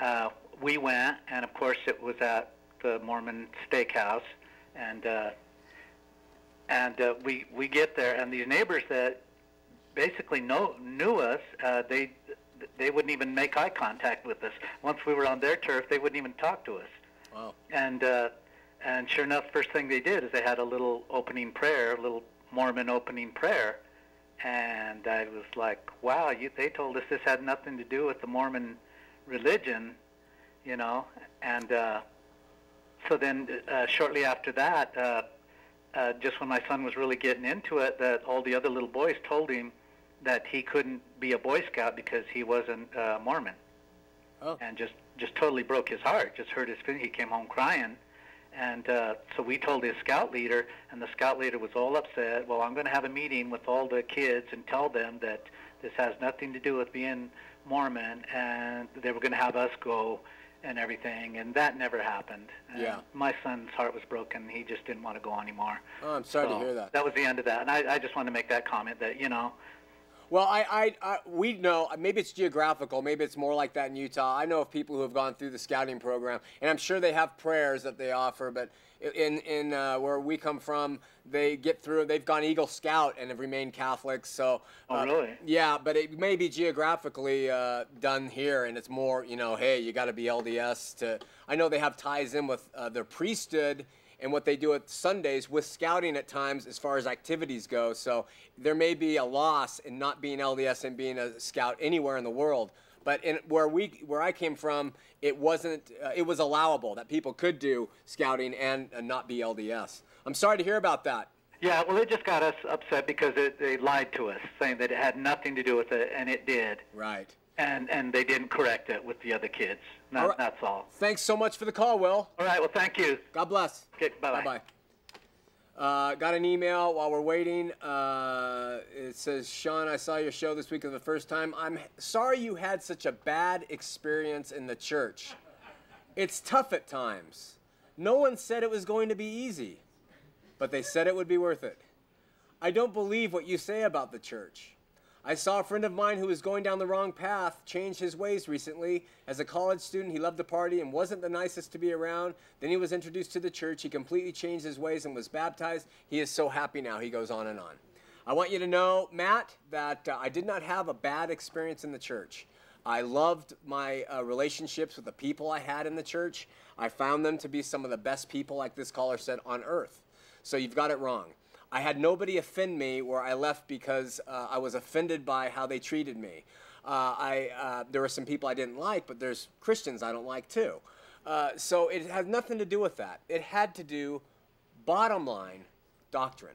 uh, we went, and of course it was at the Mormon Stake House, and uh, and uh, we we get there, and these neighbors that basically know knew us, uh, they they wouldn't even make eye contact with us. Once we were on their turf, they wouldn't even talk to us. Wow. And uh, and sure enough, first thing they did is they had a little opening prayer, a little Mormon opening prayer, and I was like, wow, you, they told us this had nothing to do with the Mormon religion, you know, and uh, so then uh, shortly after that, uh, uh, just when my son was really getting into it, that all the other little boys told him that he couldn't be a Boy Scout because he wasn't uh, Mormon, Oh. and just just totally broke his heart. Just hurt his feelings. He came home crying, and uh, so we told the scout leader, and the scout leader was all upset. Well, I'm going to have a meeting with all the kids and tell them that this has nothing to do with being Mormon, and they were going to have us go and everything, and that never happened. And Yeah. My son's heart was broken. He just didn't want to go anymore. Oh, I'm sorry to So hear that. That was the end of that, and I, I just wanted to make that comment that you know, Well, I, I, I, we know maybe it's geographical, maybe it's more like that in Utah. I know of people who have gone through the scouting program, and I'm sure they have prayers that they offer. But in in uh, where we come from, they get through. They've gone Eagle Scout and have remained Catholics. So, Oh, uh, really? Yeah, but it may be geographically uh, done here, and it's more, you know, hey, you got to be LDS to. I know they have ties in with uh, their priesthood and what they do at Sundays with scouting at times as far as activities go. So there may be a loss in not being LDS and being a scout anywhere in the world. But in, where we where I came from, it wasn't. Uh, it was allowable that people could do scouting and, and not be LDS. I'm sorry to hear about that. Yeah, well, it just got us upset because it, they lied to us, saying that it had nothing to do with it, and it did. Right. And and they didn't correct it with the other kids. That, All right. That's all. Thanks so much for the call, Will. All right. Well, thank you. God bless. Okay. Bye bye. Bye bye. Uh, got an email while we're waiting. Uh, it says, Shawn, I saw your show this week for the first time. I'm sorry you had such a bad experience in the church. It's tough at times. No one said it was going to be easy, but they said it would be worth it. I don't believe what you say about the church. I saw a friend of mine who was going down the wrong path change his ways recently. As a college student, he loved to party and wasn't the nicest to be around. Then he was introduced to the church. He completely changed his ways and was baptized. He is so happy now. He goes on and on. I want you to know, Matt, that uh, I did not have a bad experience in the church. I loved my uh, relationships with the people I had in the church. I found them to be some of the best people, like this caller said, on earth. So you've got it wrong. I had nobody offend me where I left because uh, I was offended by how they treated me. Uh, I, uh, there were some people I didn't like, but there's Christians I don't like too. Uh, so it had nothing to do with that. It had to do, bottom line, doctrine.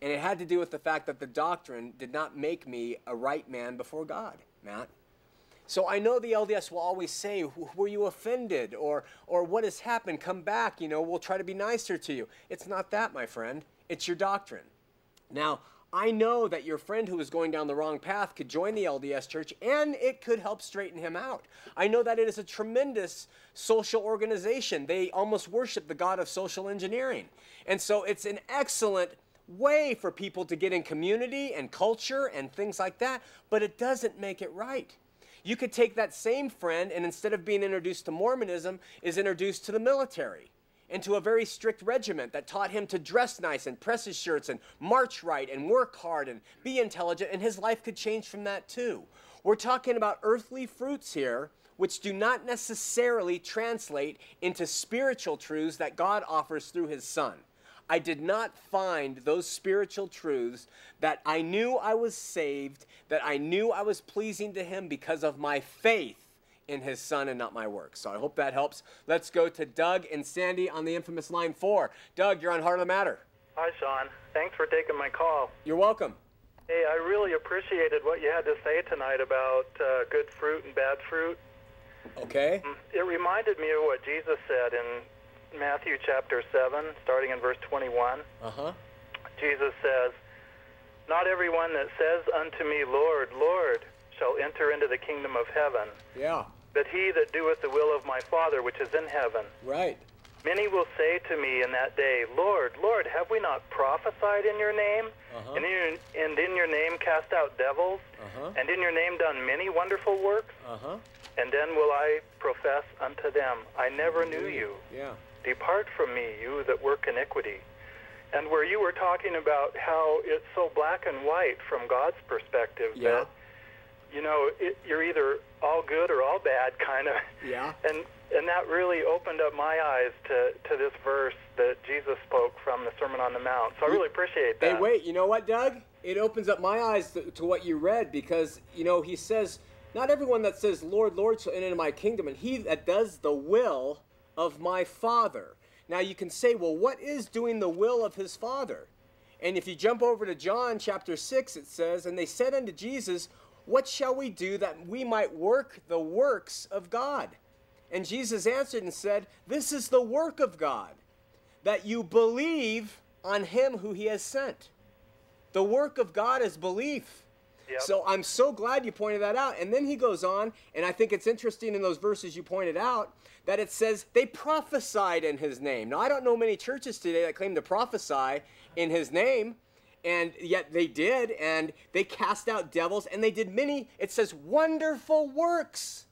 And it had to do with the fact that the doctrine did not make me a right man before God, Matt. So I know the LDS will always say, "Were you offended?" or "or what has happened? Come back. You know, we'll try to be nicer to you." It's not that, my friend. It's your doctrine. Now, I know that your friend who is going down the wrong path could join the LDS church and it could help straighten him out. I know that it is a tremendous social organization. They almost worship the god of social engineering. And so it's an excellent way for people to get in community and culture and things like that, but it doesn't make it right. You could take that same friend and instead of being introduced to Mormonism, is introduced to the military and to a very strict regiment that taught him to dress nice and press his shirts and march right and work hard and be intelligent, and his life could change from that too. We're talking about earthly fruits here which do not necessarily translate into spiritual truths that God offers through his Son. I did not find those spiritual truths that I knew I was saved, that I knew I was pleasing to Him because of my faith in His Son and not my work. So I hope that helps. Let's go to Doug and Sandy on the infamous line four. Doug, you're on Heart of the Matter. Hi, Shawn. Thanks for taking my call. You're welcome. Hey, I really appreciated what you had to say tonight about uh, good fruit and bad fruit. Okay. It reminded me of what Jesus said in Matthew chapter 7, starting in verse 21. Uh huh. Jesus says, Not everyone that says unto me, Lord, Lord, shall enter into the kingdom of heaven, Yeah. but he that doeth the will of my Father which is in heaven. Right. Many will say to me in that day, Lord, Lord, have we not prophesied in your name? Uh-huh. And, in, your, and in your name cast out devils? Uh-huh. And in your name done many wonderful works? Uh huh. And then will I profess unto them, I never knew you. Yeah. Depart from me, you that work iniquity. And where you were talking about how it's so black and white from God's perspective Yeah. that, you know, it, you're either all good or all bad, kind of. Yeah. And and that really opened up my eyes to, to this verse that Jesus spoke from the Sermon on the Mount. So I really appreciate that. Hey, wait, you know what, Doug? It opens up my eyes to, to what you read because, you know, he says, Not everyone that says, Lord, Lord, shall enter into my kingdom, and he that does the will of my Father. Now, you can say, Well, what is doing the will of his Father? And if you jump over to John chapter 6, it says, And they said unto Jesus, What shall we do that we might work the works of God? And Jesus answered and said, This is the work of God, that you believe on him who he has sent. The work of God is belief. Yep. So I'm so glad you pointed that out. And then he goes on, and I think it's interesting in those verses you pointed out that it says they prophesied in his name. Now, I don't know many churches today that claim to prophesy in his name, and yet they did, and they cast out devils, and they did many, it says, wonderful works.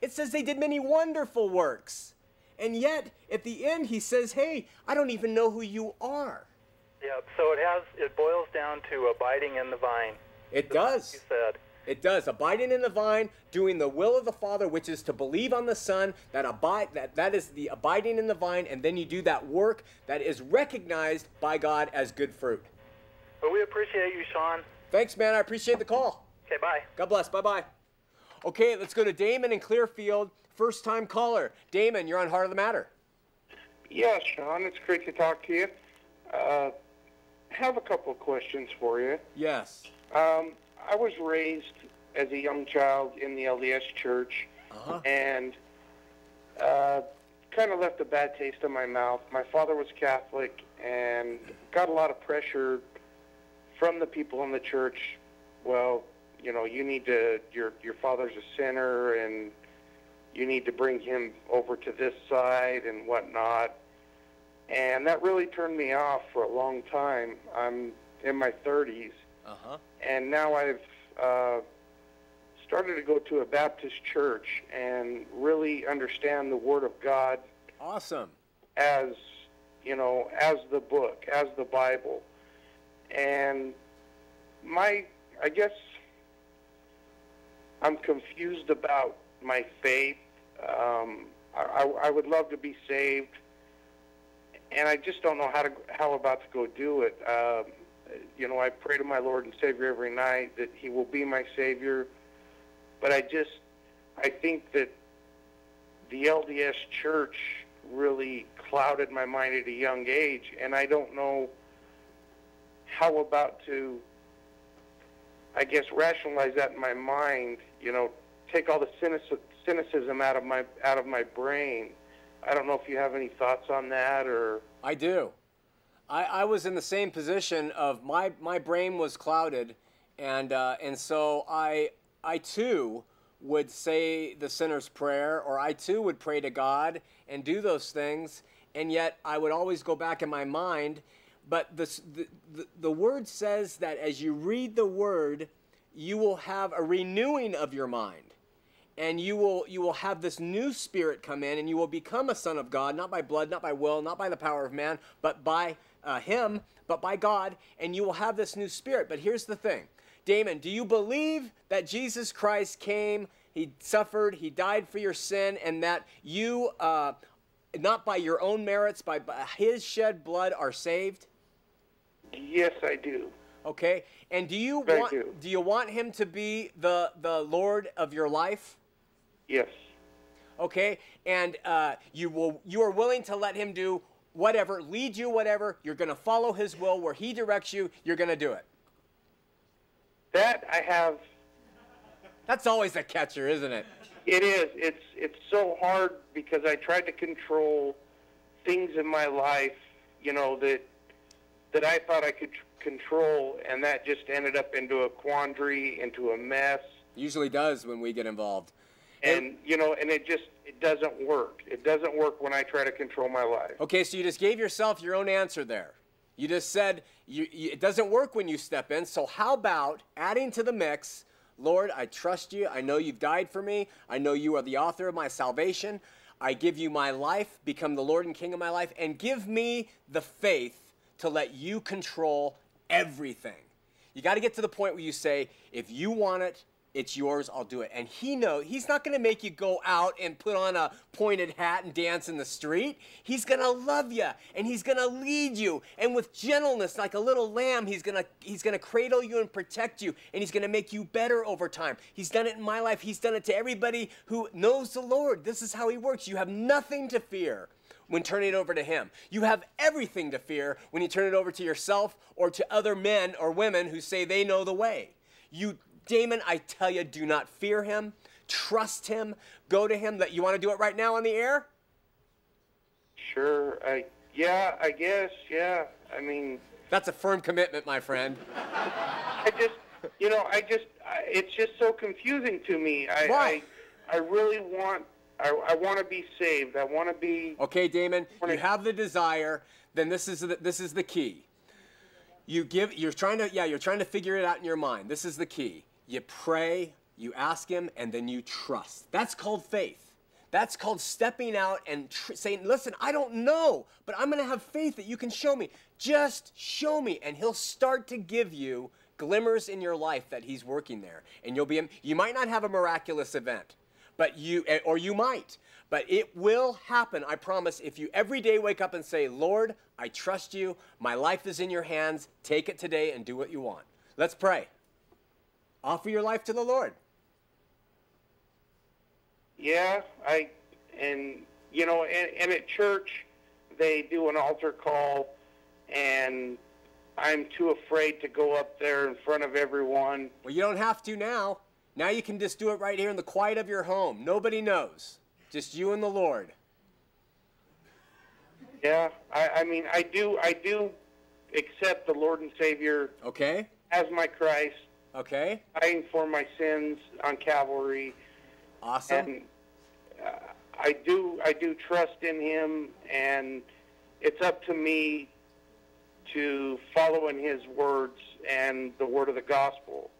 It says they did many wonderful works. And yet, at the end, he says, hey, I don't even know who you are. Yeah, so it has it boils down to abiding in the vine. It does. You said. It does. Abiding in the vine, doing the will of the Father, which is to believe on the Son, that abide that, that is the abiding in the vine, and then you do that work that is recognized by God as good fruit. Well, we appreciate you, Shawn. Thanks, man. I appreciate the call. Okay, bye. God bless. Bye bye. Okay, let's go to Damon in Clearfield. First time caller. Damon, you're on Heart of the Matter. Yeah, Shawn, it's great to talk to you. Uh, have a couple of questions for you. Yes. Um, I was raised as a young child in the LDS church Uh-huh. and uh, kind of left a bad taste in my mouth. My father was Catholic and got a lot of pressure from the people in the church. Well, you know, you need to, your, your father's a sinner and you need to bring him over to this side and whatnot. And that really turned me off for a long time. I'm in my 30s, Uh-huh. and now I've uh, started to go to a Baptist church and really understand the Word of God Awesome. as, you know, as the book, as the Bible. And my, I guess, I'm confused about my faith. Um, I, I I would love to be saved, and I just don't know how to how about to go do it. Um, you know, I pray to my Lord and Savior every night that He will be my Savior, but I just I think that the LDS Church really clouded my mind at a young age, and I don't know how about to, I guess, rationalize that in my mind. You know, take all the cynicism out of my out of my brain. I don't know if you have any thoughts on that, or I do. I, I was in the same position of my my brain was clouded, and uh, and so I I too would say the sinner's prayer, or I too would pray to God and do those things, and yet I would always go back in my mind. But the the, the, word says that as you read the word, you will have a renewing of your mind. And you will you will have this new spirit come in and you will become a son of god not by blood not by will not by the power of man but by uh, him but by god. And you will have this new spirit. But here's the thing. Damon do you believe that jesus christ came He suffered, He died for your sin, and that you, uh, not by your own merits, by, by His shed blood, are saved? Yes, I do. Okay. And do you want do. do you want Him to be the the Lord of your life? Yes. Okay. And uh, you will you are willing to let Him do whatever, lead you whatever. You're going to follow His will where He directs you. You're going to do it. That I have. That's always a catcher, isn't it? It is. It's it's so hard because I tried to control things in my life, you know that that I thought I could control, and that just ended up into a quandary, into a mess. Usually does when we get involved. And you know, and it just it doesn't work. It doesn't work when I try to control my life. Okay, so you just gave yourself your own answer there. You just said you, you, it doesn't work when you step in. So how about adding to the mix? Lord, I trust you. I know you've died for me. I know you are the author of my salvation. I give you my life, become the Lord and King of my life, and give me the faith to let you control everything. You got to get to the point where you say, if you want it, it's yours, I'll do it. And he knows he's not going to make you go out and put on a pointed hat and dance in the street. He's going to love you and he's going to lead you. And with gentleness, like a little lamb, he's going to he's going to cradle you and protect you and he's going to make you better over time. He's done it in my life. He's done it to everybody who knows the Lord. This is how he works. You have nothing to fear when turning it over to Him. You have everything to fear when you turn it over to yourself or to other men or women who say they know the way. You, Damon, I tell you, do not fear Him. Trust Him. Go to Him. That you want to do it right now on the air? Sure. I yeah. I guess. Yeah. I mean, That's a firm commitment, my friend. I just you know I just I, it's just so confusing to me. I Why? I, I really want. I, I want to be saved. I want to be. Okay, Damon, you have the desire. Then this is the, this is the key. You give. You're trying to. Yeah, you're trying to figure it out in your mind. This is the key. You pray. You ask Him, and then you trust. That's called faith. That's called stepping out and tr- saying, "Listen, I don't know, but I'm going to have faith that you can show me. Just show me." And He'll start to give you glimmers in your life that He's working there, and you'll be. You might not have a miraculous event, but you eh, or you might. But it will happen i promise. If you every day wake up and say lord i trust you. My life is in your hands. Take it today and do what you want. Let's pray. Offer your life to the lord. Yeah, I and you know, and, and at church they do an altar call, and I'm too afraid to go up there in front of everyone. well you don't have to now now you can just do it right here in the quiet of your home. Nobody knows. Just you and the lord. Yeah, I, I mean, I do, I do accept the Lord and Savior okay. as my Christ, okay. Dying for my sins on Calvary. awesome. And uh, I do, I do trust in Him, and it's up to me to follow in His words and the word of the gospel.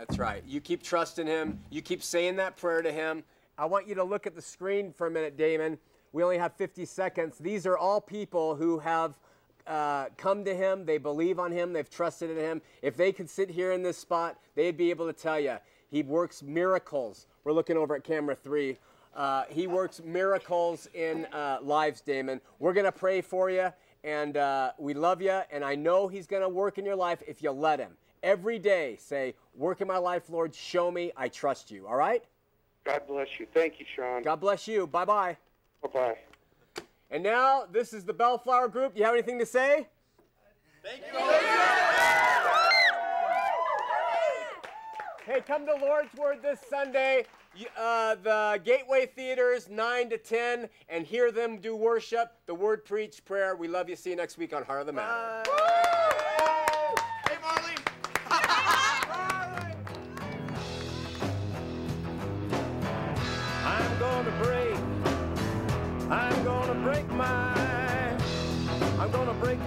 That's right. You keep trusting him. You keep saying that prayer to him. I want you to look at the screen for a minute, Damon. We only have 50 seconds. These are all people who have uh, come to him. They believe on him. They've trusted in him. If they could sit here in this spot, they'd be able to tell you he works miracles. We're looking over at camera three. Uh, he works miracles in uh, lives, Damon. We're going to pray for you, and uh, we love you, and I know he's going to work in your life if you let him. Every day, say, Work in my life, Lord. Show me I trust you. All right? God bless you. Thank you, Shawn. God bless you. Bye bye. Bye bye. And now, this is the Bellflower Group. You have anything to say? Thank you. Hey, come to Lord's Word this Sunday. Uh, the Gateway Theaters, 9 to 10, and hear them do worship, the Word preach, prayer. We love you. See you next week on Heart of the Matter. Hey,